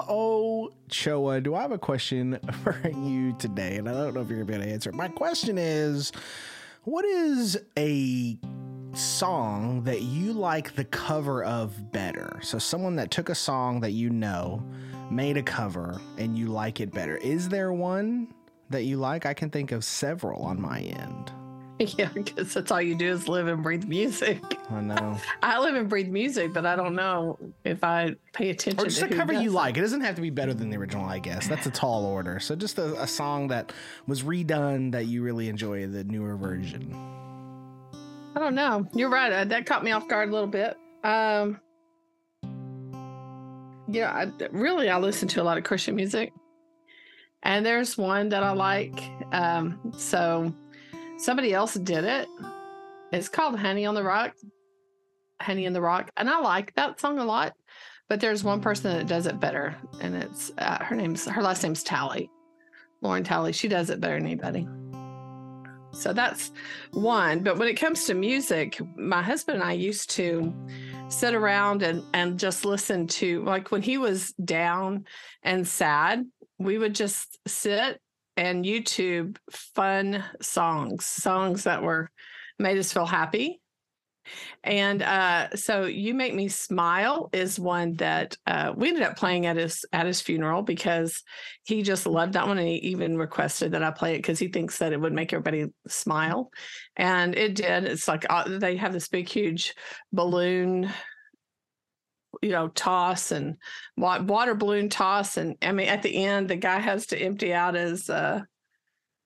Ochoa, do I have a question for you today? And I don't know if you're going to be able to answer. My question is what is a song that you like the cover of better? So, someone that took a song that you know, made a cover, and you like it better. Is there one that you like? I can think of several on my end. Yeah, because that's all you do is live and breathe music. I know. I live and breathe music, but I don't know if I pay attention. Or just to a cover you it. like. It doesn't have to be better than the original, I guess. That's a tall order. So just a, a song that was redone that you really enjoy, the newer version. I don't know. You're right. Uh, That caught me off guard a little bit. Um, yeah, I, really, I listen to a lot of Christian music, and there's one that I like. Um, so somebody else did it. It's called "Honey on the Rock." "Honey in the Rock," and I like that song a lot. But there's one person that does it better, and it's uh, her name's her last name's Talley, Lauren Talley. She does it better than anybody. So that's one. But when it comes to music, my husband and I used to sit around and, and just listen to, like when he was down and sad, we would just sit and YouTube fun songs, songs that were made us feel happy. And uh, so "You Make Me Smile" is one that uh, we ended up playing at his at his funeral because he just loved that one, and he even requested that I play it because he thinks that it would make everybody smile, and it did. It's like uh, they have this big, huge balloon, you know, toss and water balloon toss, and I mean, at the end, the guy has to empty out his. Uh,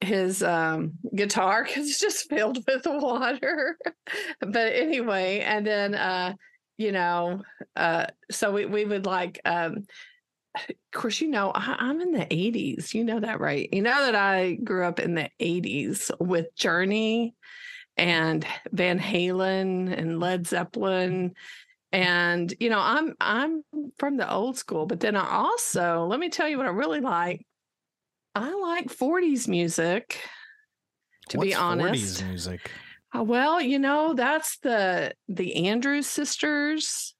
his um, guitar because it's just filled with water. but anyway, and then uh, you know, uh, so we we would like. Um, of course, you know, I, I'm in the 80s. You know that, right? You know that I grew up in the 80s with Journey and Van Halen and Led Zeppelin. And you know, I'm I'm from the old school, but then I also let me tell you what I really like. I like 40s music, to be honest. 40s music. Uh, well, you know, that's the the Andrews sisters.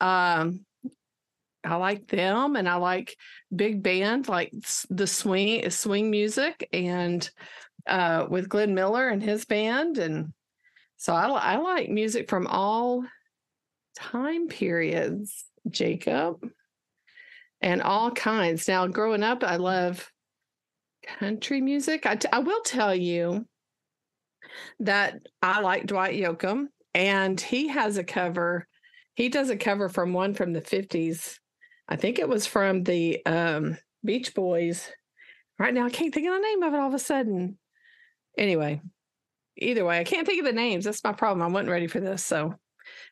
Um I like them and I like big band like the swing swing music and uh with Glenn Miller and his band and so I I like music from all time periods, Jacob. And all kinds. Now, growing up, I love country music. I, t- I will tell you that I like Dwight Yoakam, and he has a cover. He does a cover from one from the 50s. I think it was from the um, Beach Boys. Right now, I can't think of the name of it all of a sudden. Anyway, either way, I can't think of the names. That's my problem. I wasn't ready for this. So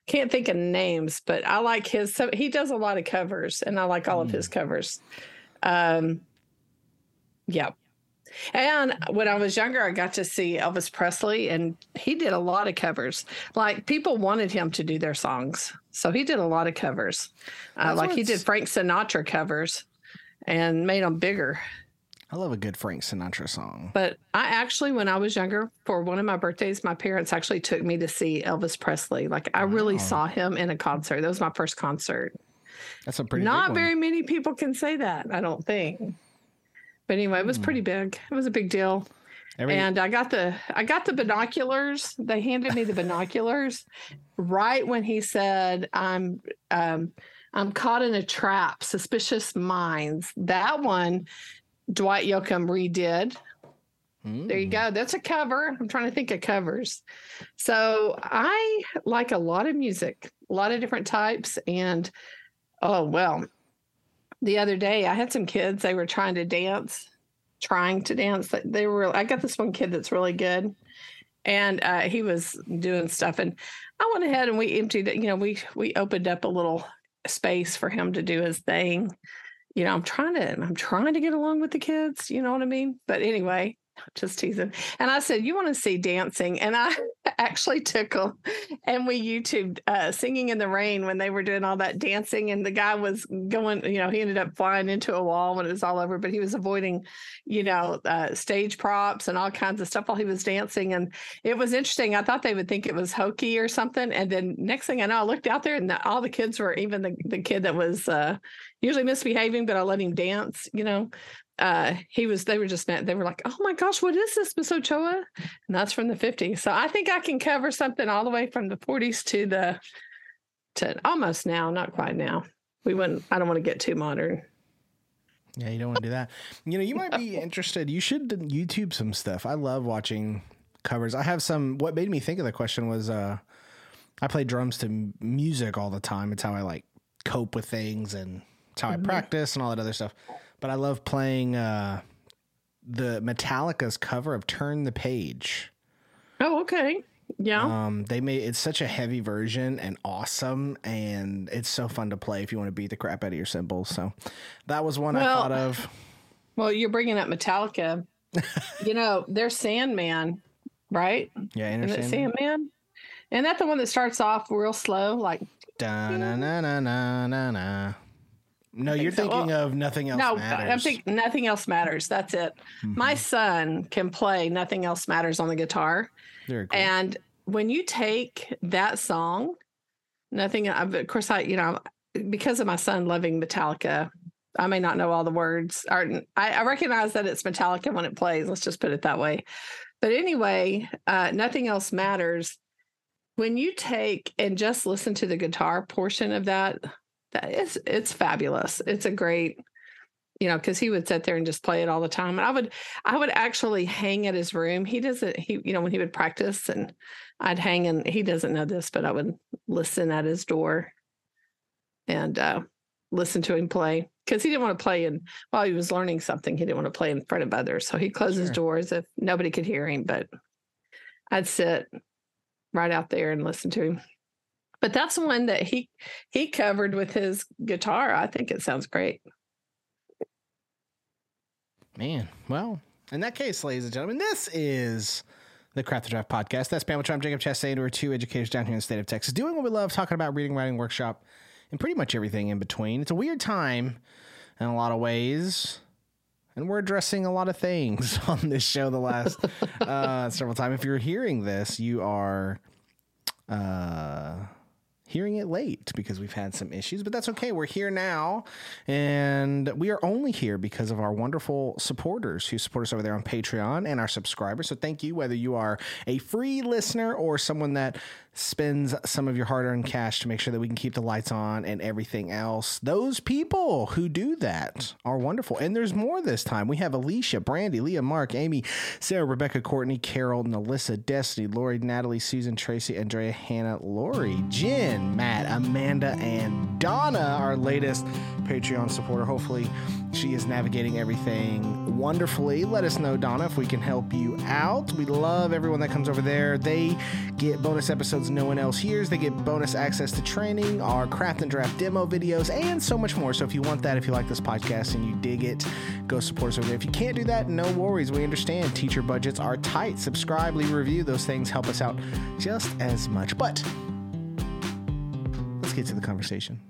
can't think of names, but I like his. So he does a lot of covers, and I like all of his covers. Um, yeah. And when I was younger, I got to see Elvis Presley, and he did a lot of covers. Like people wanted him to do their songs, so he did a lot of covers. Uh, like he did Frank Sinatra covers, and made them bigger. I love a good Frank Sinatra song. But I actually, when I was younger, for one of my birthdays, my parents actually took me to see Elvis Presley. Like I really saw him in a concert. That was my first concert. That's a pretty Not very many people can say that, I don't think. But anyway, it was pretty big. It was a big deal. Every, and I got the I got the binoculars. They handed me the binoculars right when he said, "I'm um, I'm caught in a trap. Suspicious minds." That one, Dwight Yoakam redid. There you Mm. go. That's a cover. I'm trying to think of covers. So I like a lot of music, a lot of different types. And oh, well, the other day I had some kids, they were trying to dance, trying to dance. They- They were, I got this one kid that's really good. And uh, he was doing stuff. And I went ahead and we emptied it. You know, we, we opened up a little space for him to do his thing. You know, I'm trying to, I'm trying to get along with the kids. You know what I mean? But anyway, just teasing. And I said, "You want to see dancing?" And I actually took them and we YouTube uh, singing in the rain when they were doing all that dancing. And the guy was going, you know, he ended up flying into a wall when it was all over, but he was avoiding, you know, uh, stage props and all kinds of stuff while he was dancing. And it was interesting. I thought they would think it was hokey or something. And then next thing I know, I looked out there and the, all the kids were, even the, the kid that was uh, usually misbehaving, but I let him dance, you know, uh he was they were just they were like oh my gosh what is this Miss Ochoa? And that's from the 50s so i think i can cover something all the way from the 40s to the to almost now not quite now. We wouldn't i don't want to get too modern. Yeah you don't want to do that. You know you might be interested you should youtube some stuff. I love watching covers. I have some what made me think of the question was uh i play drums to music all the time. It's how i like cope with things and it's how mm-hmm. i practice and all that other stuff but I love playing uh, the Metallica's cover of "Turn the Page." Oh, okay. Yeah. Um, they made it's such a heavy version and awesome, and it's so fun to play if you want to beat the crap out of your cymbals. So that was one well, I thought of. Well, you're bringing up Metallica. you know, they're Sandman, right? Yeah, Enter Sandman. Sandman. And that the one that starts off real slow, like da na na na na na. No, you're so. thinking well, of nothing else no, matters. I'm thinking nothing else matters. That's it. Mm-hmm. My son can play nothing else matters on the guitar. Cool. And when you take that song, nothing of course I, you know, because of my son loving Metallica, I may not know all the words. Or I, I recognize that it's Metallica when it plays. Let's just put it that way. But anyway, uh, nothing else matters. When you take and just listen to the guitar portion of that, that is it's fabulous. It's a great, you know, because he would sit there and just play it all the time. And I would I would actually hang at his room. He doesn't he, you know, when he would practice and I'd hang and he doesn't know this, but I would listen at his door and uh listen to him play because he didn't want to play in while he was learning something. He didn't want to play in front of others. So he closed sure. his doors if nobody could hear him. But I'd sit right out there and listen to him but that's one that he he covered with his guitar. I think it sounds great. Man, well, in that case, ladies and gentlemen, this is the Craft and Draft podcast. That's Pam I'm Jacob Chastain. We're two educators down here in the state of Texas doing what we love, talking about reading, writing, workshop, and pretty much everything in between. It's a weird time in a lot of ways. And we're addressing a lot of things on this show the last uh, several times. If you're hearing this, you are uh, hearing it late because we've had some issues, but that's okay. We're here now, and we are only here because of our wonderful supporters who support us over there on Patreon and our subscribers. So thank you, whether you are a free listener or someone that spends some of your hard earned cash to make sure that we can keep the lights on and everything else. Those people who do that are wonderful. And there's more this time. We have Alicia, Brandy, Leah, Mark, Amy, Sarah, Rebecca, Courtney, Carol, Melissa, Destiny, Lori, Natalie, Susan, Tracy, Andrea, Hannah, Lori, Jen, Matt, Amanda, and Donna, our latest Patreon supporter. Hopefully, she is navigating everything wonderfully. Let us know, Donna, if we can help you out. We love everyone that comes over there. They get bonus episodes no one else hears. They get bonus access to training, our craft and draft demo videos, and so much more. So if you want that, if you like this podcast and you dig it, go support us over there. If you can't do that, no worries. We understand teacher budgets are tight. Subscribe, leave a review. Those things help us out just as much. But let's get to the conversation.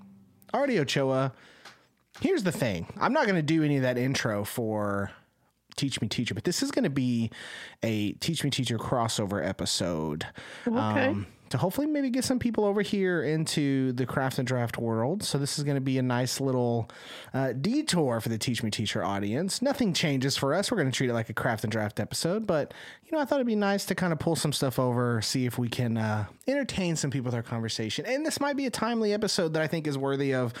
Artie Ochoa Here's the thing I'm not going to do any of that intro for Teach Me Teacher, but this is going to be a Teach Me Teacher crossover episode. Okay. Um, to hopefully maybe get some people over here into the craft and draft world. So this is going to be a nice little uh, detour for the Teach Me Teacher audience. Nothing changes for us. We're going to treat it like a craft and draft episode, but you know, I thought it'd be nice to kind of pull some stuff over, see if we can uh, entertain some people with our conversation. And this might be a timely episode that I think is worthy of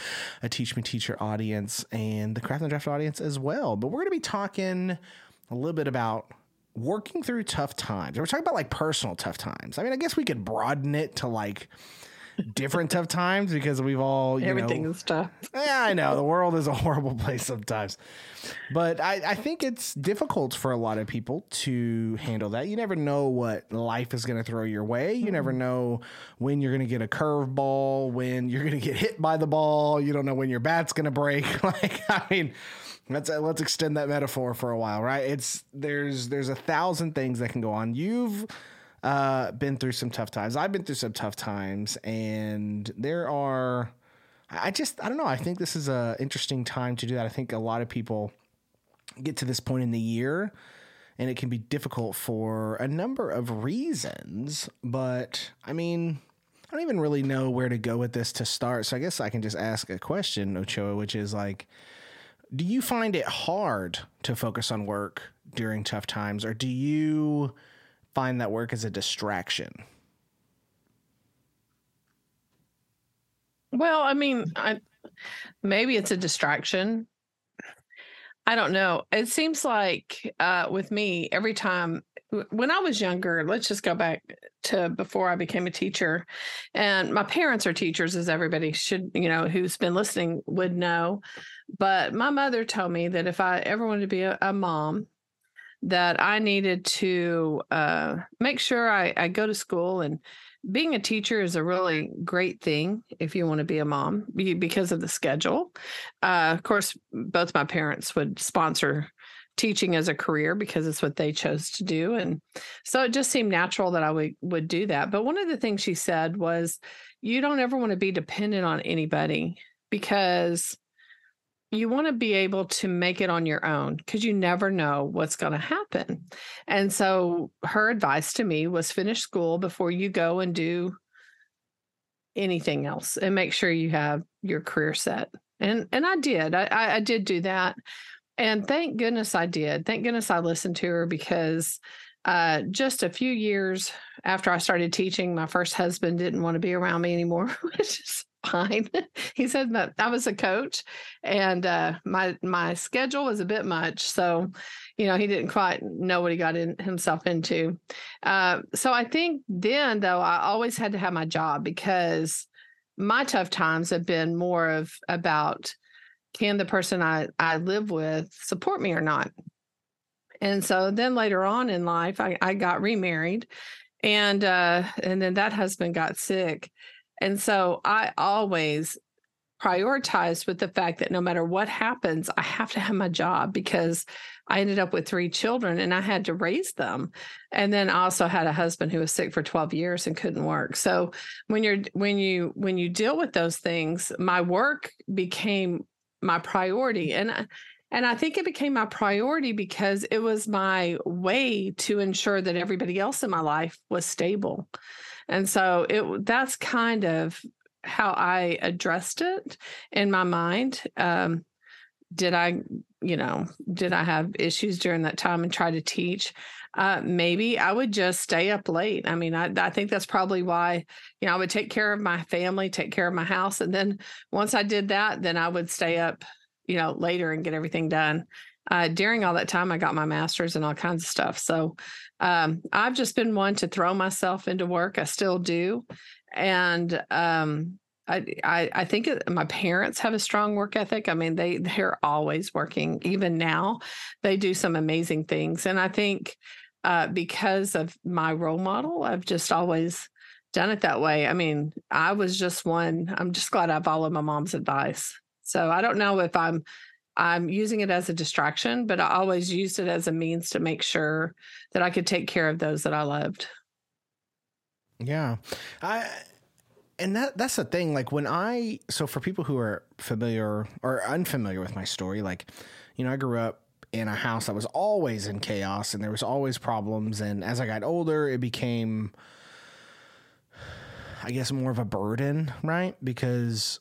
a Teach Me Teacher audience and the craft and draft audience as well. But we're going to be talking a little bit about working through tough times. We're talking about like personal tough times. I mean, I guess we could broaden it to like different tough times because we've all you everything know, is tough. Yeah, I know the world is a horrible place sometimes, but I, I think it's difficult for a lot of people to handle that. You never know what life is going to throw your way. You mm-hmm. never know when you're going to get a curveball, when you're going to get hit by the ball. You don't know when your bat's going to break. Like, I mean Let's uh, let's extend that metaphor for a while, right? It's there's there's a thousand things that can go on. You've uh, been through some tough times. I've been through some tough times, and there are. I just I don't know. I think this is a interesting time to do that. I think a lot of people get to this point in the year and it can be difficult for a number of reasons. But I mean, I don't even really know where to go with this to start. So I guess I can just ask a question, Ochoa, which is like, do you find it hard to focus on work during tough times, or do you find that work as a distraction? Well, I mean, I, maybe it's a distraction. I don't know. It seems like uh, with me, every time when I was younger, let's just go back to before I became a teacher. And my parents are teachers, as everybody should, you know, who's been listening would know. But my mother told me that if I ever wanted to be a, a mom, that I needed to uh, make sure I, I go to school and being a teacher is a really great thing if you want to be a mom because of the schedule. Uh, of course, both my parents would sponsor teaching as a career because it's what they chose to do. And so it just seemed natural that I would, would do that. But one of the things she said was, you don't ever want to be dependent on anybody because you want to be able to make it on your own because you never know what's going to happen. And so her advice to me was finish school before you go and do anything else and make sure you have your career set. And and I did. I, I did do that. And thank goodness I did. Thank goodness I listened to her because uh, just a few years after I started teaching, my first husband didn't want to be around me anymore, which is he said that I was a coach and uh, my my schedule was a bit much. So, you know, he didn't quite know what he got in, himself into. Uh, so I think then though, I always had to have my job because my tough times have been more of about can the person I, I live with support me or not? And so then later on in life, I, I got remarried and uh, and then that husband got sick and so I always prioritize with the fact that no matter what happens, I have to have my job because I ended up with three children and I had to raise them. And then I also had a husband who was sick for 12 years and couldn't work. So when you're when you when you deal with those things, my work became my priority. And and I think it became my priority because it was my way to ensure that everybody else in my life was stable. And so it that's kind of how I addressed it in my mind. Um, did I, you know, did I have issues during that time and try to teach? Uh, maybe I would just stay up late. I mean, I, I think that's probably why, you know, I would take care of my family, take care of my house. And then once I did that, then I would stay up, you know, later and get everything done. Uh, during all that time, I got my master's and all kinds of stuff. So um, I've just been one to throw myself into work. I still do, and um, I, I, I think my parents have a strong work ethic. I mean, they they're always working. Even now, they do some amazing things, and I think uh, because of my role model, I've just always done it that way. I mean, I was just one. I'm just glad I followed my mom's advice. So I don't know if I'm I'm using it as a distraction, but I always used it as a means to make sure that I could take care of those that I loved. Yeah. I and that that's the thing like when I so for people who are familiar or unfamiliar with my story like you know I grew up in a house that was always in chaos and there was always problems and as I got older it became I guess more of a burden, right? Because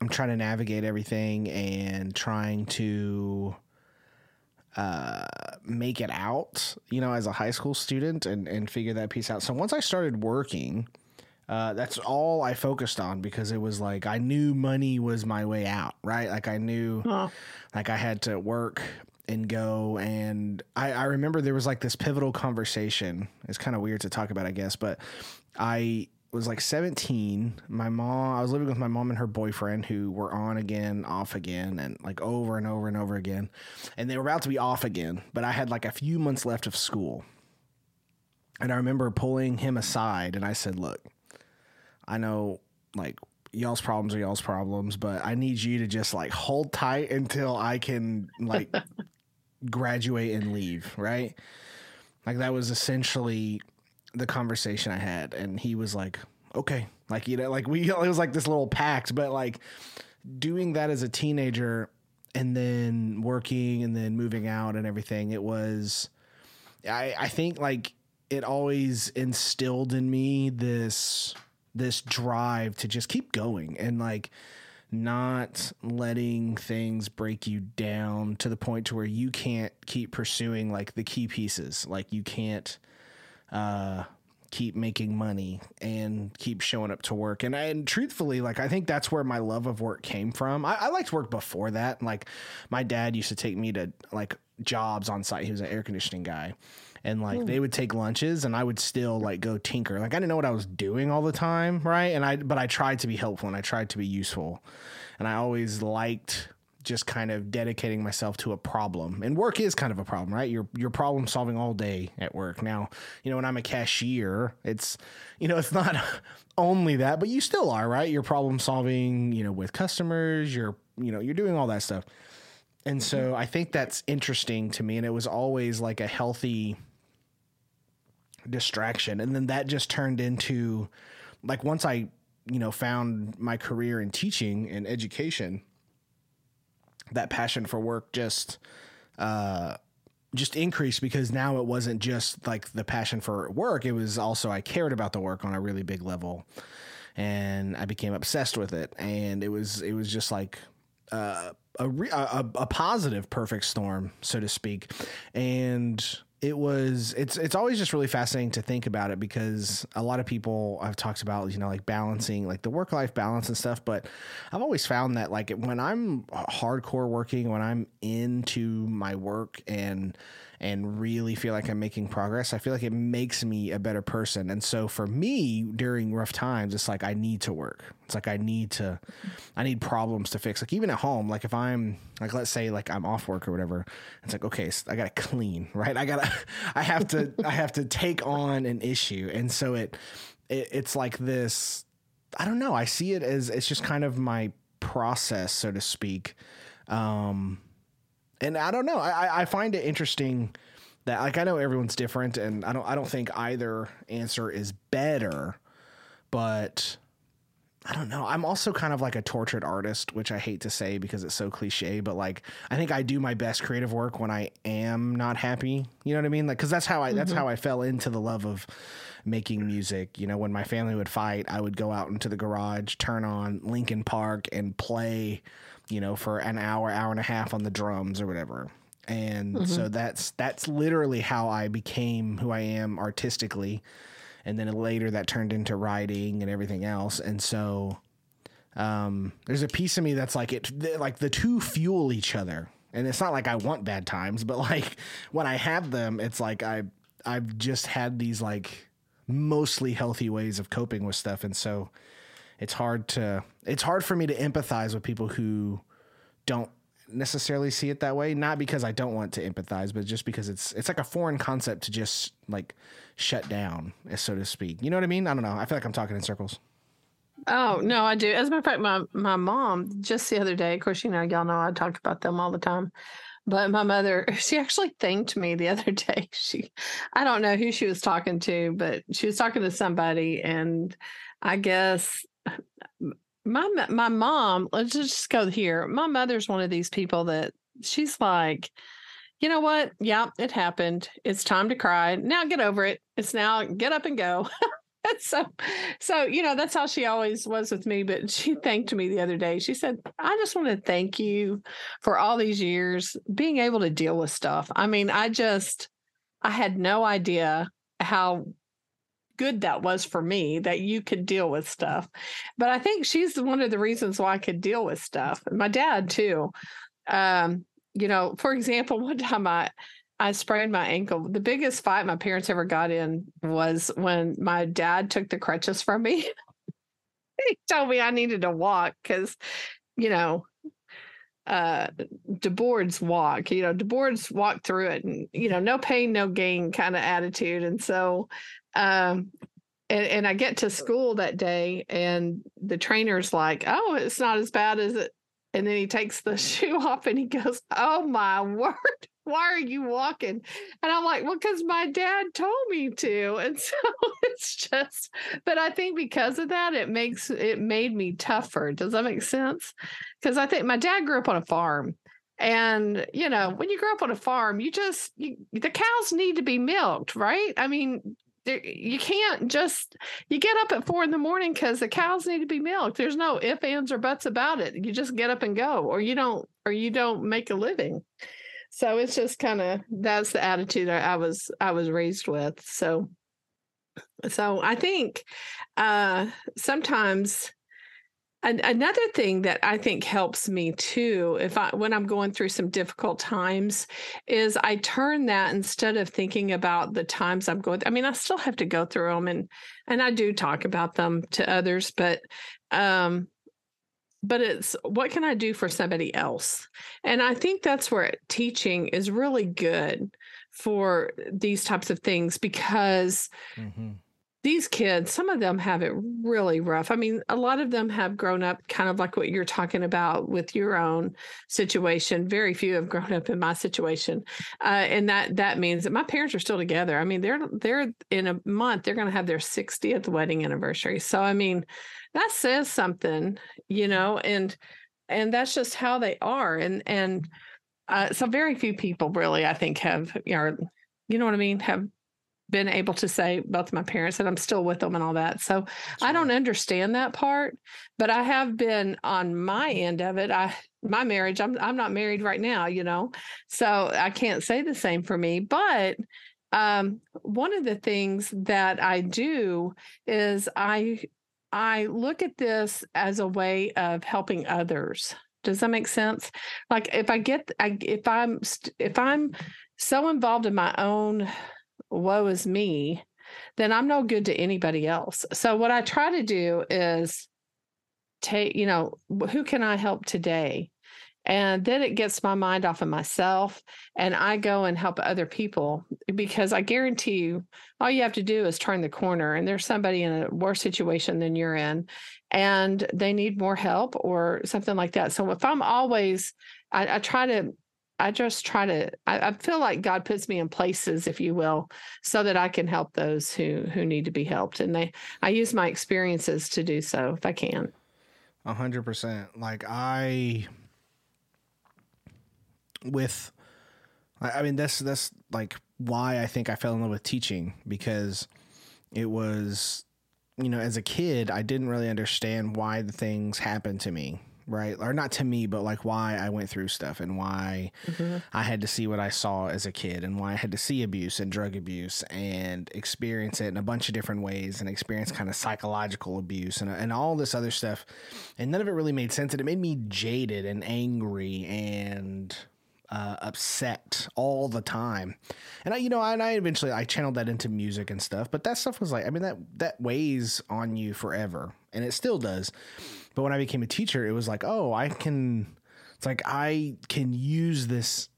I'm trying to navigate everything and trying to uh, make it out, you know, as a high school student and, and figure that piece out. So once I started working, uh, that's all I focused on because it was like I knew money was my way out, right? Like I knew, like I had to work and go. And I, I remember there was like this pivotal conversation. It's kind of weird to talk about, I guess, but I was like 17. My mom, I was living with my mom and her boyfriend who were on again, off again, and like over and over and over again. And they were about to be off again, but I had like a few months left of school. And I remember pulling him aside and I said, Look, I know like y'all's problems are y'all's problems, but I need you to just like hold tight until I can like graduate and leave, right? Like that was essentially the conversation I had, and he was like, "Okay," like you know, like we it was like this little pact, but like doing that as a teenager and then working and then moving out and everything, it was. I I think like it always instilled in me this this drive to just keep going and like not letting things break you down to the point to where you can't keep pursuing like the key pieces like you can't uh keep making money and keep showing up to work and I, and truthfully like i think that's where my love of work came from I, I liked work before that like my dad used to take me to like jobs on site he was an air conditioning guy and like mm. they would take lunches and I would still like go tinker. Like I didn't know what I was doing all the time, right? And I but I tried to be helpful and I tried to be useful. And I always liked just kind of dedicating myself to a problem. And work is kind of a problem, right? You're you're problem solving all day at work. Now, you know, when I'm a cashier, it's you know, it's not only that, but you still are, right? You're problem solving, you know, with customers, you're you know, you're doing all that stuff. And so mm-hmm. I think that's interesting to me and it was always like a healthy distraction. And then that just turned into like once I, you know, found my career in teaching and education, that passion for work just uh just increased because now it wasn't just like the passion for work, it was also I cared about the work on a really big level. And I became obsessed with it and it was it was just like uh a, a, a positive perfect storm, so to speak. And it was it's it's always just really fascinating to think about it because a lot of people I've talked about you know like balancing like the work life balance and stuff but I've always found that like when I'm hardcore working when I'm into my work and and really feel like I'm making progress, I feel like it makes me a better person. And so for me during rough times, it's like I need to work. It's like I need to, I need problems to fix. Like even at home, like if I'm like, let's say like I'm off work or whatever, it's like, okay, so I got to clean, right? I gotta, I have to, I have to take on an issue. And so it, it, it's like this, I don't know. I see it as, it's just kind of my process, so to speak. Um, and I don't know. I, I find it interesting that like I know everyone's different, and I don't I don't think either answer is better, but I don't know. I'm also kind of like a tortured artist, which I hate to say because it's so cliche, but like I think I do my best creative work when I am not happy. You know what I mean? Like cuz that's how I mm-hmm. that's how I fell into the love of making music. You know, when my family would fight, I would go out into the garage, turn on Linkin Park and play you know, for an hour, hour and a half on the drums or whatever. And mm-hmm. so that's that's literally how I became who I am artistically. And then later that turned into writing and everything else. And so um, there's a piece of me that's like it like the two fuel each other. And it's not like I want bad times, but like when I have them, it's like I I've just had these like mostly healthy ways of coping with stuff. And so it's hard to it's hard for me to empathize with people who don't necessarily see it that way. Not because i don't want to empathize but just because it's it's like a foreign concept to just like shut down eh, so to speak. You know what i mean? I don't know. I feel like i'm talking in circles. Oh no i do. As a matter of fact my my mom just the other day of course you know y'all know i talk about them all the time but my mother she actually thanked me the other day. She i don't know who she was talking to but she was talking to somebody and i guess my my mom let's just go here. My mother's one of these people that she's like you know what? Yeah it happened. It's time to cry. Now get over it. It's now get up and go. So so you know that's how she always was with me but she thanked me the other day. She said i just want to thank you for all these years being able to deal with stuff. I mean i just i had no idea how good that was for me that you could deal with stuff. But I think she's one of the reasons why I could deal with stuff. My dad too. Um, you know, for example, one time I I sprained my ankle. The biggest fight my parents ever got in was when my dad took the crutches from me. he told me I needed to walk because, you know, uh DeBoard's walk, you know, DeBoard's walk through it and, you know, no pain, no gain kind of attitude. And so um, and, and I get to school that day, and the trainer's like, "Oh, it's not as bad as it And then he takes the shoe off and he goes, Oh my word, why are you walking? And I'm like, Well, because my dad told me to. And so it's just, but I think because of that, it makes it made me tougher. Does that make sense? Because I think my dad grew up on a farm. And you know, when you grow up on a farm, you just you, the cows need to be milked, right? I mean, you can't just you get up at four in the morning because the cows need to be milked. There's no if ands or buts about it. You just get up and go or you don't or you don't make a living. So it's just kind of that's the attitude i was i was raised with so. So i think uh sometimes another thing that I think helps me too, if I when I'm going through some difficult times, is I turn that instead of thinking about the times I'm going. I mean, I still have to go through them, and and I do talk about them to others, but um, but it's what can I do for somebody else, and I think that's where teaching is really good for these types of things because. Mm-hmm these kids, some of them have it really rough. I mean, a lot of them have grown up kind of like what you're talking about with your own situation. Very few have grown up in my situation, uh, and that that means that my parents are still together. I mean, they're they're in a month they're going to have their 60th wedding anniversary. So I mean, that says something, you know, and and that's just how they are. And and uh, so very few people really, I think, have you know, you know what I mean, have been able to say both my parents and I'm still with them and all that. So That's I don't understand that part, but I have been on my end of it. I my marriage, I'm I'm not married right now, you know. So I can't say the same for me, but um, one of the things that I do is I I look at this as a way of helping others. Does that make sense? Like if I get I, if I'm if I'm so involved in my own woe is me, then I'm no good to anybody else. So what I try to do is take, you know, who can I help today? And then it gets my mind off of myself and I go and help other people because I guarantee you, all you have to do is turn the corner and there's somebody in a worse situation than you're in and they need more help or something like that. So if I'm always, I, I try to I just try to I, I, feel like God puts me in places, if you will, so that I can help those who who need to be helped. And they I use my experiences to do so if I can. A hundred percent. Like I with I mean that's that's like why I think I fell in love with teaching because it was you know, as a kid I didn't really understand why the things happened to me right? Or not to me, but like why I went through stuff and why mm-hmm. I had to see what I saw as a kid and why I had to see abuse and drug abuse and experience it in a bunch of different ways and experience kind of psychological abuse and, and all this other stuff. And none of it really made sense. And it made me jaded and angry and uh, upset all the time. And I, you know, and I eventually I channeled that into music and stuff, but that stuff was like, I mean, that, that weighs on you forever and it still does. But when I became a teacher, it was like, oh, I can, it's like I can use this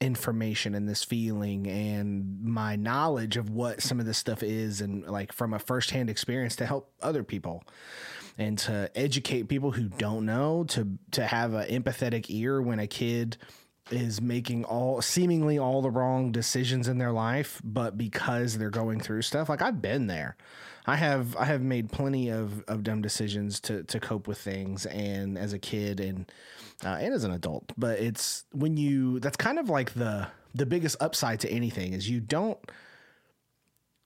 information and this feeling and my knowledge of what some of this stuff is and like from a firsthand experience to help other people and to educate people who don't know to to have an empathetic ear when a kid is making all seemingly all the wrong decisions in their life but because they're going through stuff like I've been there I have I have made plenty of, of dumb decisions to to cope with things, and as a kid and uh, and as an adult. But it's when you that's kind of like the the biggest upside to anything is you don't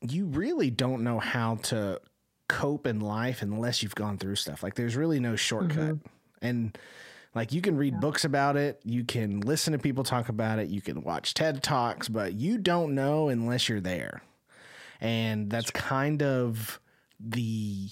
you really don't know how to cope in life unless you've gone through stuff. Like there's really no shortcut, mm-hmm. and like you can read yeah. books about it, you can listen to people talk about it, you can watch TED Talks, but you don't know unless you're there and that's kind of the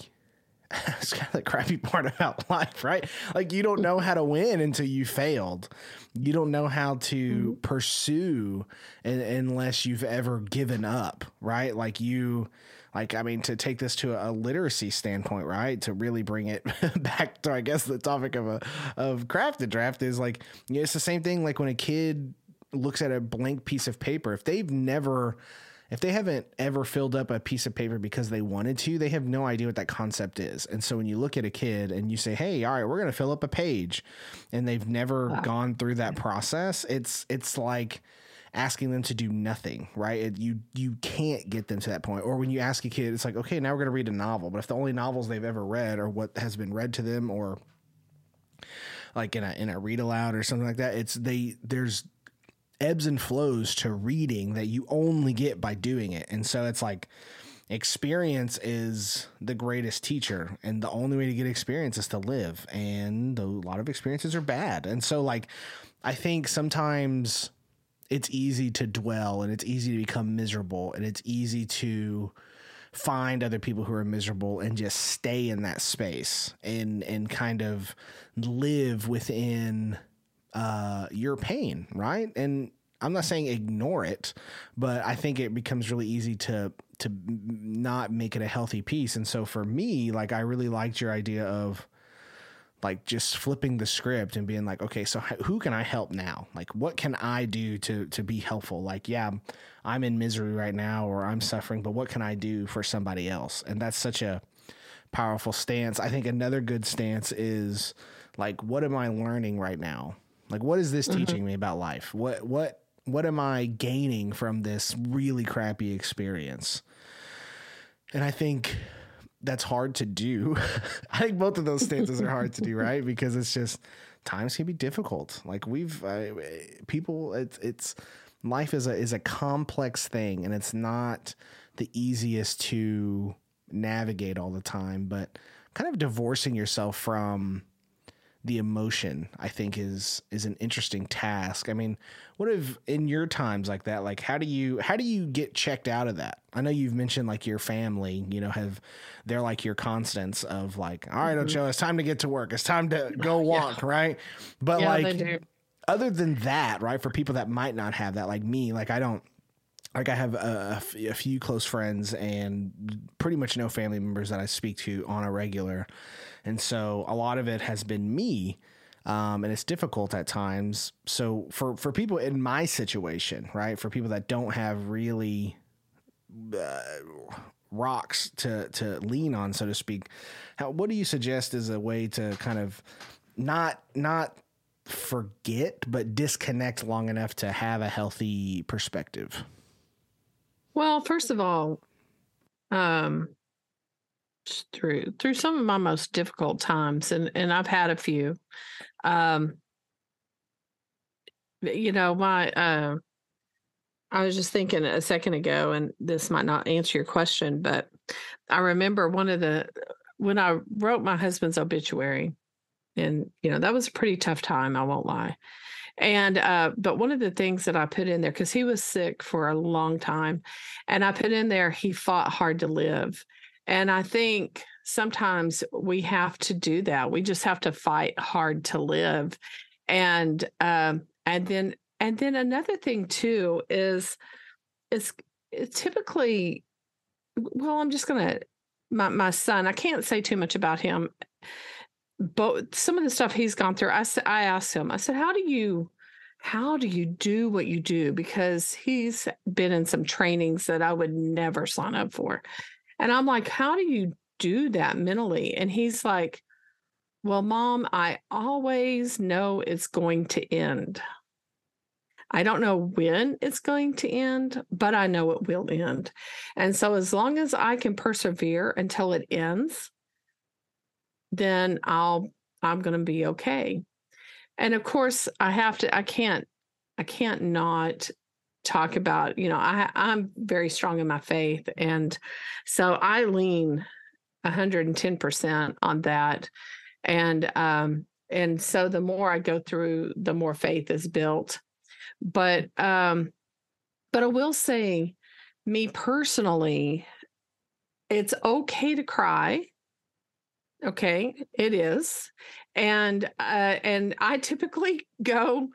it's kind of the crappy part about life, right? Like you don't know how to win until you failed. You don't know how to mm-hmm. pursue unless you've ever given up, right? Like you like I mean to take this to a literacy standpoint, right? To really bring it back to I guess the topic of a of crafted draft is like it's the same thing like when a kid looks at a blank piece of paper if they've never if they haven't ever filled up a piece of paper because they wanted to, they have no idea what that concept is. And so when you look at a kid and you say, "Hey, all right, we're going to fill up a page," and they've never wow. gone through that process, it's it's like asking them to do nothing, right? It, you you can't get them to that point. Or when you ask a kid, it's like, okay, now we're going to read a novel, but if the only novels they've ever read are what has been read to them, or like in a in a read aloud or something like that, it's they there's ebbs and flows to reading that you only get by doing it, and so it's like experience is the greatest teacher and the only way to get experience is to live and a lot of experiences are bad and so like i think sometimes it's easy to dwell and it's easy to become miserable and it's easy to find other people who are miserable and just stay in that space and and kind of live within uh, your pain, right? And I'm not saying ignore it, but I think it becomes really easy to to not make it a healthy piece. And so for me, like I really liked your idea of like just flipping the script and being like okay so who can i help now? Like what can i do to to be helpful? Like yeah i'm in misery right now or i'm suffering but what can i do for somebody else? And that's such a powerful stance. I think another good stance is like what am i learning right now? Like what is this mm-hmm. teaching me about life? What what what am i gaining from this really crappy experience? And i think that's hard to do. I think both of those stances are hard to do, right? Because it's just times can be difficult. Like we've uh, people, it's it's life is a is a complex thing, and it's not the easiest to navigate all the time. But kind of divorcing yourself from the emotion i think is is an interesting task i mean what if in your times like that like how do you how do you get checked out of that i know you've mentioned like your family you know have they're like your constants of like all right, mm-hmm. it's time to get to work it's time to go walk yeah. right but yeah, like other than that right for people that might not have that like me like i don't like I have a, a, few close friends and pretty much no family members that I speak to on a regular. And so a lot of it has been me. Um, and it's difficult at times. So for, for people in my situation, right, for people that don't have really uh, rocks to, to lean on, so to speak, how, what do you suggest as a way to kind of not, not forget, but disconnect long enough to have a healthy perspective? Well, first of all, um, through through some of my most difficult times, and and I've had a few. Um, you know, my uh, I was just thinking a second ago, and this might not answer your question, but I remember one of the when I wrote my husband's obituary, and you know that was a pretty tough time. I won't lie. And uh, but one of the things that I put in there because he was sick for a long time, and I put in there he fought hard to live, and I think sometimes we have to do that. We just have to fight hard to live, and um, and then and then another thing too is is typically well i'm just gonna my, my son i can't say too much about him but some of the stuff he's gone through, I I asked him, I said, how do you, how do you do what you do? Because he's been in some trainings that I would never sign up for. And I'm like, how do you do that mentally? And he's like, well, mom, I always know it's going to end. I don't know when it's going to end, but I know it will end. And so, as long as I can persevere until it ends, then I'll I'm going to be okay. And of course, I have to I can't I can't not talk about, you know, I I'm very strong in my faith and so I lean 110% on that. And um and so the more I go through, the more faith is built. But um but I will say me personally, it's okay to cry Okay, it is. And uh, and I typically go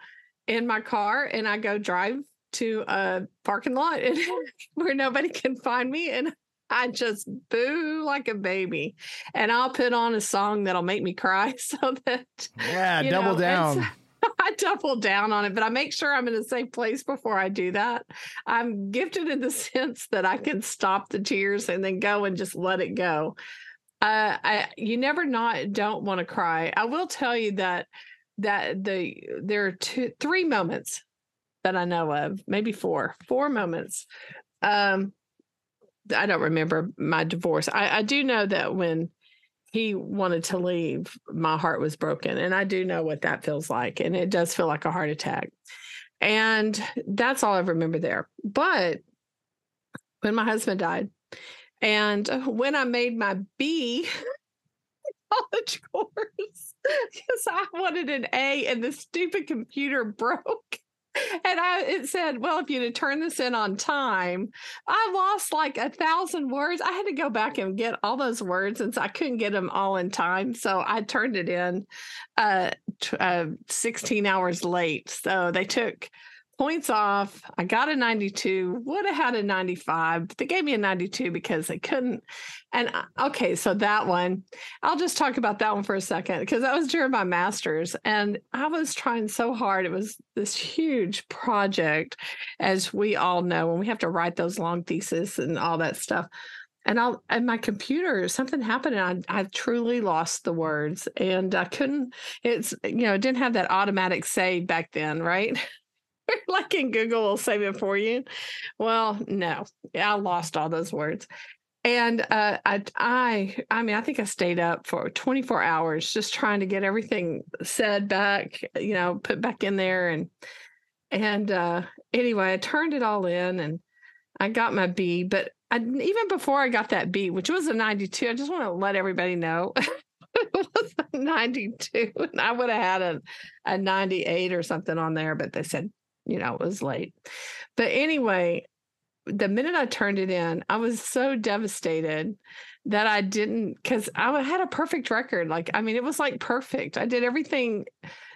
in my car and I go drive to a parking lot and, where nobody can find me and I just boo like a baby. And I'll put on a song that'll make me cry so that Yeah, double know, down. I double down on it, but I make sure I'm in a safe place before I do that. I'm gifted in the sense that I can stop the tears and then go and just let it go. Uh, I you never not don't want to cry. I will tell you that that the there are two three moments that I know of, maybe four, four moments. Um, I don't remember my divorce. I, I do know that when he wanted to leave, my heart was broken. And I do know what that feels like. And it does feel like a heart attack. And that's all I remember there. But when my husband died, and when I made my B college course, because I wanted an A and the stupid computer broke and I it said, well, if you'd have turned this in on time, I lost like a thousand words. I had to go back and get all those words since I couldn't get them all in time. So I turned it in uh, t- uh 16 hours late. So they took points off. I got a 92, would have had a 95. but They gave me a 92 because they couldn't. And uh, okay, so that one, I'll just talk about that one for a second because that was during my master's. And I was trying so hard. It was this huge project, as we all know, when we have to write those long theses and all that stuff. And I'll and my computer, something happened and I, I truly lost the words and I couldn't, it's you know, it didn't have that automatic save back then, right? like in Google will save it for you. Well, no, I lost all those words. And uh, I, I, I mean, I think I stayed up for 24 hours just trying to get everything said back, you know, put back in there. And, and uh, anyway, I turned it all in and I got my B. But I, even before I got that B, which was a 92, I just want to let everybody know it was a 92 and I would have had a, a 98 or something on there, but they said you know, it was late. But anyway, the minute I turned it in, I was so devastated that I didn't because I had a perfect record. Like, I mean, it was like perfect. I did everything.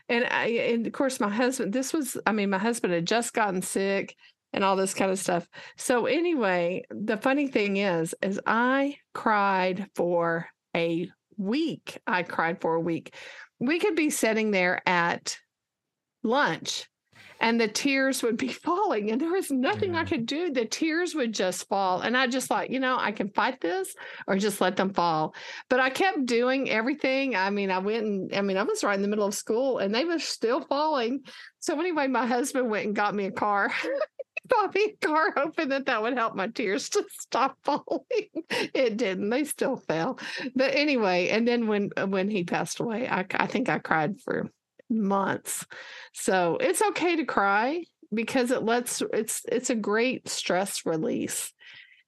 And I, and of course, my husband, this was, I mean, my husband had just gotten sick and all this kind of stuff. So anyway, the funny thing is, is I cried for a week. I cried for a week. We could be sitting there at lunch and the tears would be falling and there was nothing I could do. The tears would just fall. And I just like, you know, I can fight this or just let them fall. But I kept doing everything. I mean, I went and I mean, I was right in the middle of school and they were still falling. So anyway, my husband went and got me a car. bought me a car hoping that that would help my tears to stop falling. it didn't. They still fell. But anyway, and then when when he passed away, I, I think I cried for months. So it's okay to cry because it lets it's it's a great stress release.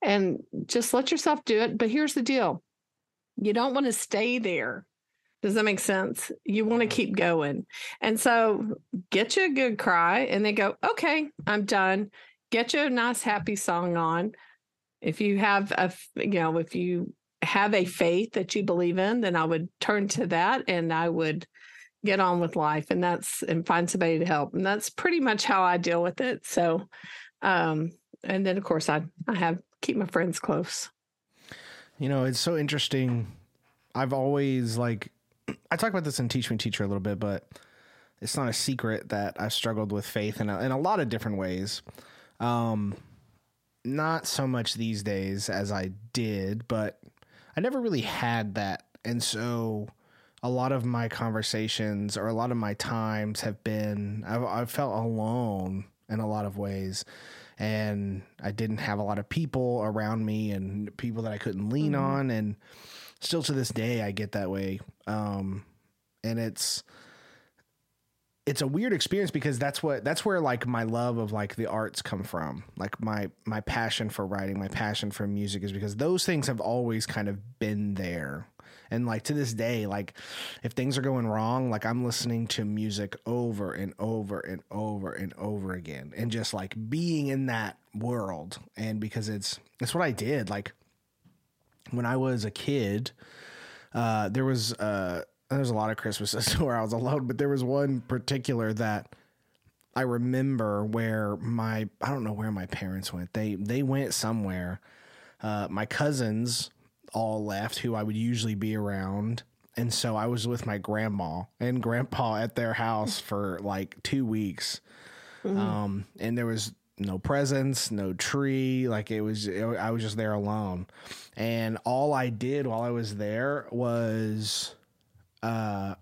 And just let yourself do it. But here's the deal. You don't want to stay there. Does that make sense? You want to mm-hmm. keep going. And so get you a good cry and then go, okay, I'm done. Get you a nice happy song on. If you have a, you know, if you have a faith that you believe in, then I would turn to that and I would get on with life and that's and find somebody to help and that's pretty much how i deal with it so um and then of course i i have keep my friends close. You know it's so interesting. I've always like i talk about this in teach me teacher a little bit but it's not a secret that i've struggled with faith in a, in a lot of different ways. Um not so much these days as i did but i never really had that and so a lot of my conversations or a lot of my times have been I've, I've felt alone in a lot of ways. And I didn't have a lot of people around me and people that I couldn't lean mm-hmm. on. And still to this day I get that way. Um, and it's it's a weird experience because that's what that's where like my love of like the arts come from. Like my my passion for writing my passion for music is because those things have always kind of been there and like to this day, like if things are going wrong, like I'm listening to music over and over and over and over again and just like being in that world. And because it's it's what I did. Like when I was a kid, uh, there was uh there's a lot of Christmases where I was alone, but there was one particular that I remember where my I don't know where my parents went. They they went somewhere. Uh, my cousins all left who I would usually be around. and so I was with my grandma and grandpa at their house for like two weeks. Mm-hmm. Um, and there was no presents, no tree. Like it was, it, I was just there alone. And all I did while I was there was uh,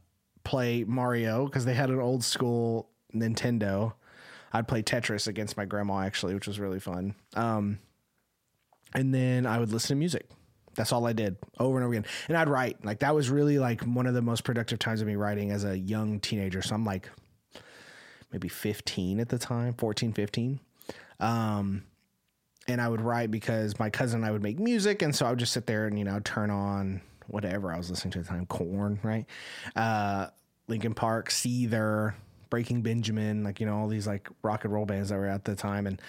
play Mario because they had an old school Nintendo. I'd play Tetris against my grandma actually, which was really fun. Um, and then I would listen to music. That's all I did over and over again. And I'd write. Like that was really like one of the most productive times of me writing as a young teenager. So I'm like maybe 15 at the time, 14, 15. Um, and I would write because my cousin and I would make music. And so I would just sit there and, you know, turn on whatever I was listening to at the time, Korn, right? Uh, Linkin Park, Seether, Breaking Benjamin, like, you know, all these like rock and roll bands that were at the time. And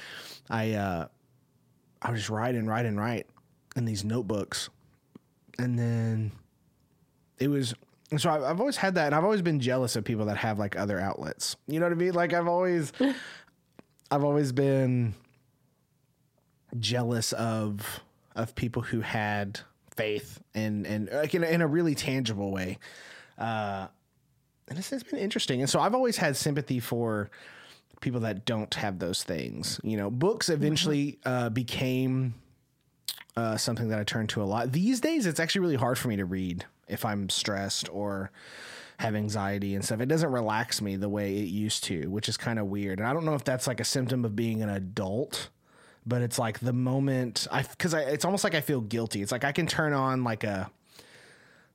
I, uh, I was just write and write and write in these notebooks. And then it was so I've always had that, and I've always been jealous of people that have like other outlets. You know what I mean? Like I've always, I've always been jealous of of people who had faith and and like in, in a really tangible way. Uh, and this has been interesting, and so I've always had sympathy for people that don't have those things. You know, books eventually uh, became uh, something that I turn to a lot. These days, it's actually really hard for me to read if I'm stressed or have anxiety and stuff. It doesn't relax me the way it used to, which is kind of weird. And I don't know if that's like a symptom of being an adult, but it's like the moment I, cause I, it's almost like I feel guilty. It's like I can turn on like a,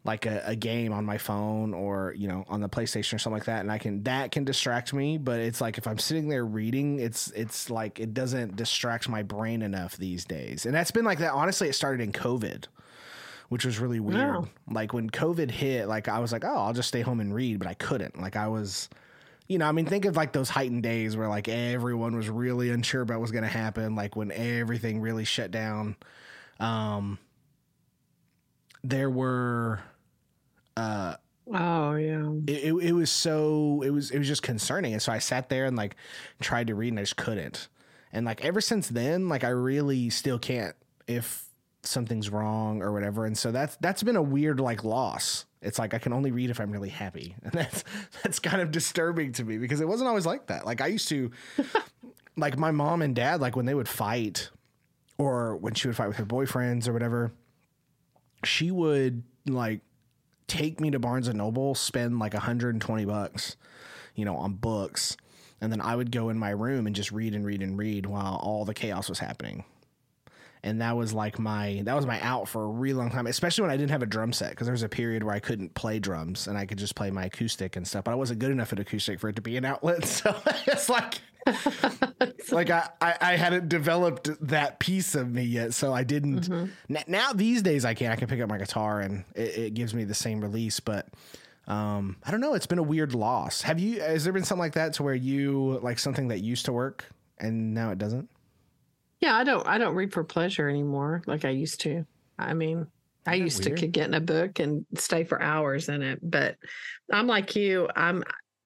like a, a, game on my phone or you know on the PlayStation or something like that, and I can that can distract me. But it's like if I'm sitting there reading, it's it's like it doesn't distract my brain enough these days. And that's been like that. Honestly, it started in COVID, which was really weird. Wow. Like when COVID hit, like I was like, oh, I'll just stay home and read, but I couldn't. Like I was. You know, I mean, think of like those heightened days where like everyone was really unsure about what's going to happen, like when everything really shut down. Um, there were uh oh yeah. it, it, it, was so it was it was just concerning. And so i sat there and like tried to read and i just couldn't. And like ever since then like i really still can't if something's wrong or whatever. And so that's that's been a weird like loss. It's like i can only read if i'm really happy. And that's that's kind of disturbing to me because it wasn't always like that. Like i used to like my mom and dad like when they would fight or when she would fight with her boyfriends or whatever she would like take me to Barnes and Noble, spend like 120 bucks, you know, on books. And then I would go in my room and just read and read and read while all the chaos was happening. And that was like my that was my out for a really long time, especially when I didn't have a drum set because there was a period where I couldn't play drums and I could just play my acoustic and stuff. But I wasn't good enough at acoustic for it to be an outlet, so it's like like I, I, I hadn't developed that piece of me yet, so I didn't. Mm-hmm. N- now these days I can I can pick up my guitar and it, it gives me the same release, but um, I don't know. It's been a weird loss. Have you? Has there been something like that to where you like something that used to work and now it doesn't? Yeah, I don't. I don't read for pleasure anymore like I used to. I mean, I used weird? to could get in a book and stay for hours in it, but I'm like you. I'm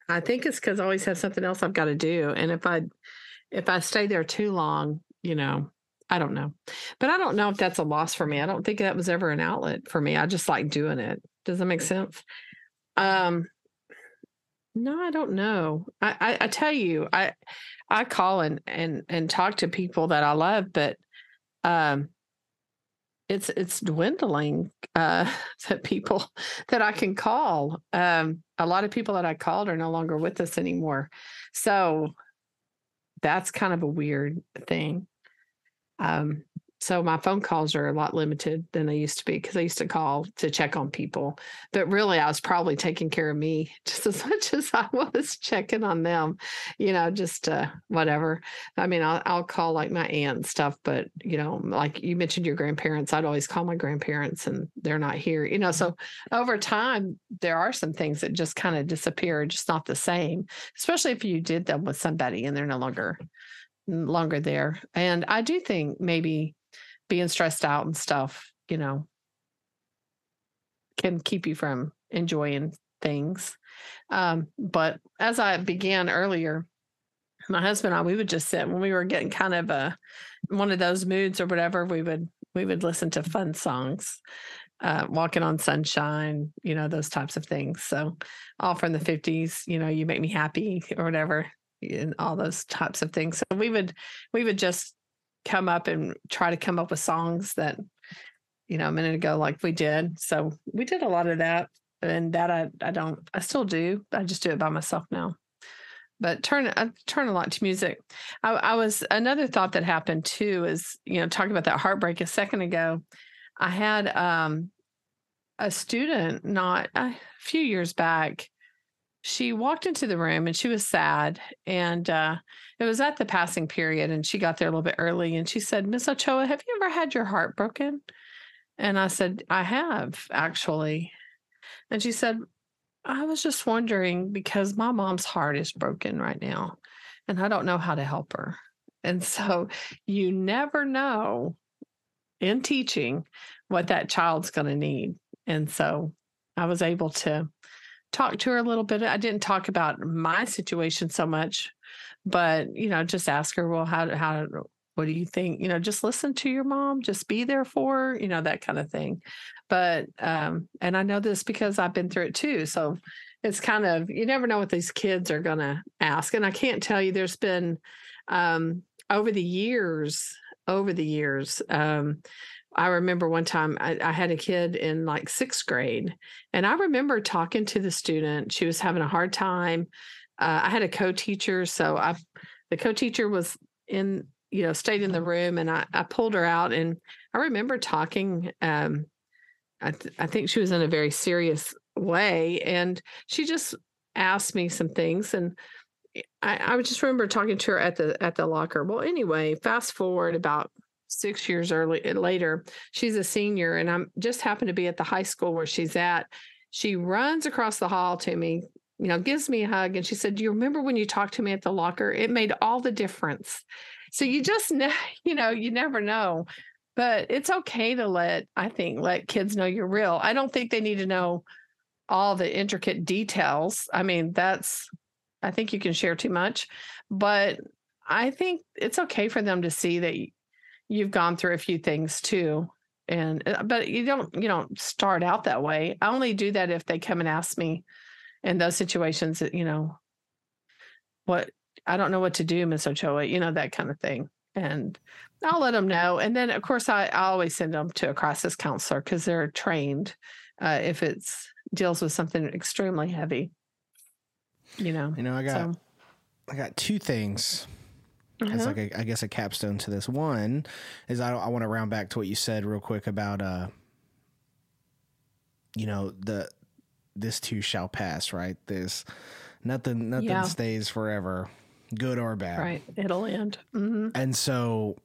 I think it's because I always have something else I've got to do. And if I if I stay there too long, you know, I don't know. But I don't know if that's a loss for me. I don't think that was ever an outlet for me. I just like doing it. Does that make sense? Um no, I don't know. I, I, I tell you, I I call and and and talk to people that I love, but um it's it's dwindling uh that people that I can call. Um a lot of people that I called are no longer with us anymore. So that's kind of a weird thing. Um so my phone calls are a lot limited than they used to be because I used to call to check on people. But really, I was probably taking care of me just as much as I was checking on them, you know, just uh, whatever. I mean, I'll, I'll call like my aunt and stuff, but, you know, like you mentioned your grandparents, I'd always call my grandparents and they're not here, you know. So over time, there are some things that just kind of disappear, just not the same, especially if you did them with somebody and they're no longer longer there. And I do think maybe being stressed out and stuff, you know, can keep you from enjoying things. Um, but as I began earlier, my husband and I, we would just sit when we were getting kind of a one of those moods or whatever, we would we would listen to fun songs. uh, Walking on Sunshine, you know, those types of things. So, all from the 50s, you know, You Make Me Happy or whatever, and all those types of things. So, we would, we would just come up and try to come up with songs that, you know, a minute ago, like we did. So, we did a lot of that. And that I, I don't, I still do. I just do it by myself now but turn I turn a lot to music. I, I, was another thought that happened too is you know talking about that heartbreak a second ago. I had um, a student not a few years back. She walked into the room and she was sad, and uh, it was at the passing period, and she got there a little bit early, and she said, "Miss Ochoa, have you ever had your heart broken?" And I said, "I have actually." And she said, I was just wondering because my mom's heart is broken right now and I don't know how to help her. And so you never know in teaching what that child's going to need. And so I was able to talk to her a little bit. I didn't talk about my situation so much, but you know, just ask her, well, how how what do you think? You know, just listen to your mom, just be there for her, you know, that kind of thing. But, um, and I know this because I've been through it too. So it's kind of, you never know what these kids are to ask. And I can't tell you, there's been, um, over the years, over the years, um, I remember one time I, I, had a kid in like sixth grade, and I remember talking to the student. She was having a hard time. Uh, I had a co-teacher, so I, the co-teacher was in you know, stayed in the room and I, I pulled her out and I remember talking. Um, I, th- I think she was in a very serious way and she just asked me some things and I, I just remember talking to her at the at the locker. Well, anyway, fast forward about six years early uh, later, she's a senior and I'm just happened to be at the high school where she's at. She runs across the hall to me, you know, gives me a hug and she said, Do you remember when you talked to me at the locker? It made all the difference. So you just, ne- you know, you never know. But it's okay to let, I think, let kids know you're real. I don't think they need to know all the intricate details. I mean, that's, I think you can share too much, but I think it's okay for them to see that you've gone through a few things too. And, uh, but you don't, you don't start out that way. I only do that if they come and ask me in those situations that, you know, what I don't know what to do, Miss Ochoa, you know, that kind of thing. And I'll let them know. And then, of course, I, I always send them to a crisis counselor because they're trained uh, if it's deals with something extremely heavy. You know, you know, I got, so. I got two things. It's like a, I guess a capstone to this. One is I, I want to round back to what you said real quick about, uh, you know, the this too shall pass, right? This nothing, nothing yeah. stays forever good or bad. Right. It'll end. Mm-hmm. And so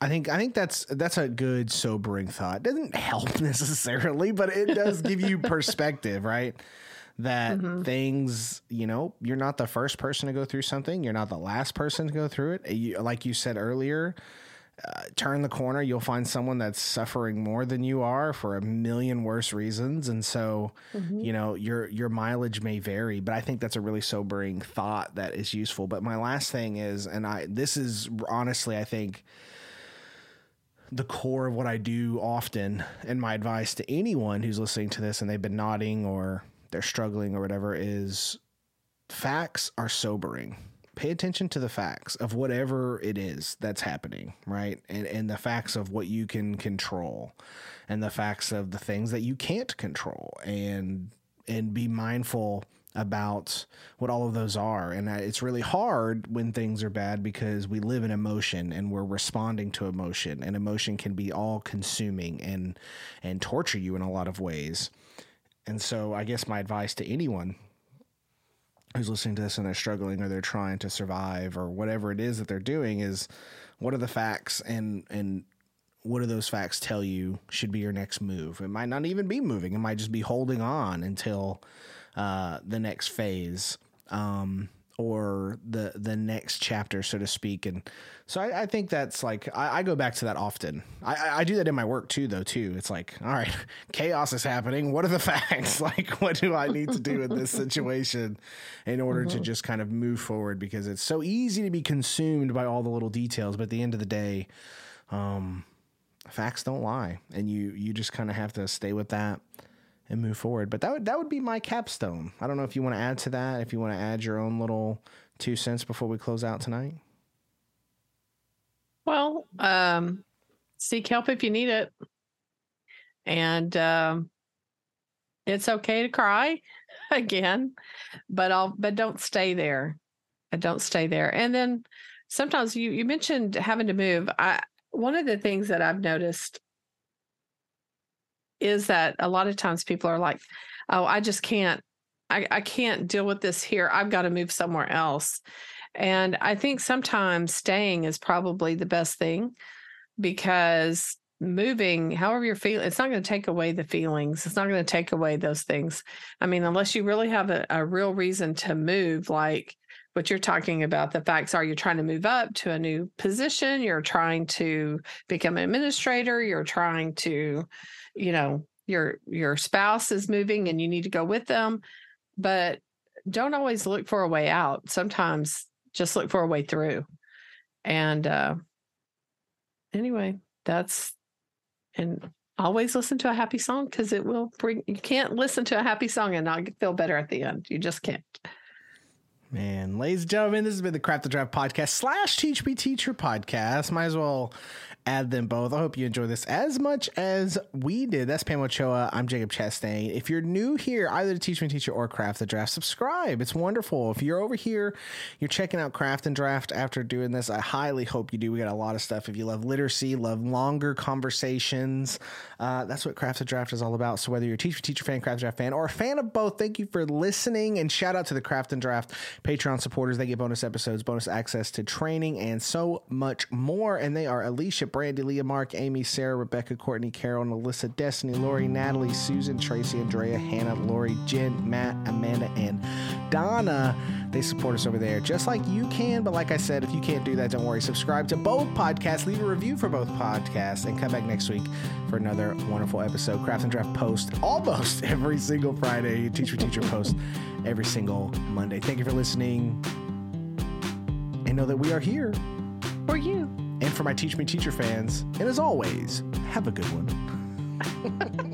I think I think that's that's a good sobering thought. It doesn't help necessarily, but it does give you perspective, right? That mm-hmm. things, you know, you're not the first person to go through something. You're not the last person to go through it. You, like you said earlier, uh, turn the corner, you'll find someone that's suffering more than you are for a million worse reasons, and so mm-hmm. you know your your mileage may vary. But I think that's a really sobering thought that is useful. But my last thing is, and I this is honestly, I think the core of what I do often, and my advice to anyone who's listening to this and they've been nodding or they're struggling or whatever is facts are sobering pay attention to the facts of whatever it is that's happening, right? And and the facts of what you can control and the facts of the things that you can't control and and be mindful about what all of those are. And it's really hard when things are bad because we live in emotion and we're responding to emotion and emotion can be all consuming and and torture you in a lot of ways. And so I guess my advice to anyone who's listening to this and they're struggling or they're trying to survive or whatever it is that they're doing is what are the facts and and what do those facts tell you should be your next move? It might not even be moving. It might just be holding on until uh, the next phase. Um, or the the next chapter, so to speak. And so I, I think that's like I, I, go back to that often. I, I do that in my work too, though. Too, it's like, all right, chaos is happening. What are the facts? like, what do I need to do in this situation in order mm-hmm. to just kind of move forward? Because it's so easy to be consumed by all the little details, but at the end of the day, um, facts don't lie, and you you just kind of have to stay with that and move forward. But that would that would be my capstone. I don't know if you want to add to that, if you want to add your own little two cents before we close out tonight. Well, um, seek help if you need it, and um, it's okay to cry again, but I'll but don't stay there. Don't stay there. And then sometimes you you mentioned having to move. I one of the things that I've noticed is that a lot of times people are like, "Oh, I just can't. I, I can't deal with this here. I've got to move somewhere else." And I think sometimes staying is probably the best thing because moving, however you're feeling, it's not going to take away the feelings. It's not going to take away those things. I mean, unless you really have a, a real reason to move, like what you're talking about, the facts are you're trying to move up to a new position, you're trying to become an administrator, you're trying to, you know, your your spouse is moving and you need to go with them. But don't always look for a way out. Sometimes just look for a way through. And uh anyway, that's and always listen to a happy song because it will bring you can't listen to a happy song and not feel better at the end. You just can't. Man, ladies and gentlemen, this has been the Craft and Draft podcast slash Teach Me Teacher podcast. Might as well add them both. I hope you enjoy this as much as we did. That's Pam Ochoa. I'm Jacob Chastain. If you're new here, either to Teach Me Teacher or Craft and Draft, subscribe. It's wonderful. If you're over here, you're checking out Craft and Draft after doing this, I highly hope you do. We got a lot of stuff. If you love literacy, love longer conversations, uh, that's what Craft and Draft is all about. So whether you're a Teach Me Teacher fan, Craft and Draft fan, or a fan of both, thank you for listening. And shout out to the Craft and Draft Patreon supporters. They get bonus episodes, bonus access to training, and so much more. And they are Alicia Brandy, Leah, Mark, Amy, Sarah, Rebecca, Courtney, Carol, and Alyssa, Destiny, Lori, Natalie, Susan, Tracy, Andrea, Hannah, Lori, Jen, Matt, Amanda, and Donna. They support us over there just like you can. But like I said, if you can't do that, don't worry. Subscribe to both podcasts, leave a review for both podcasts, and come back next week for another wonderful episode. Craft and Draft post almost every single Friday. Teacher Teacher post every single Monday. Thank you for listening. And know that we are here For you. And for my Teach Me Teacher fans. And as always, have a good one.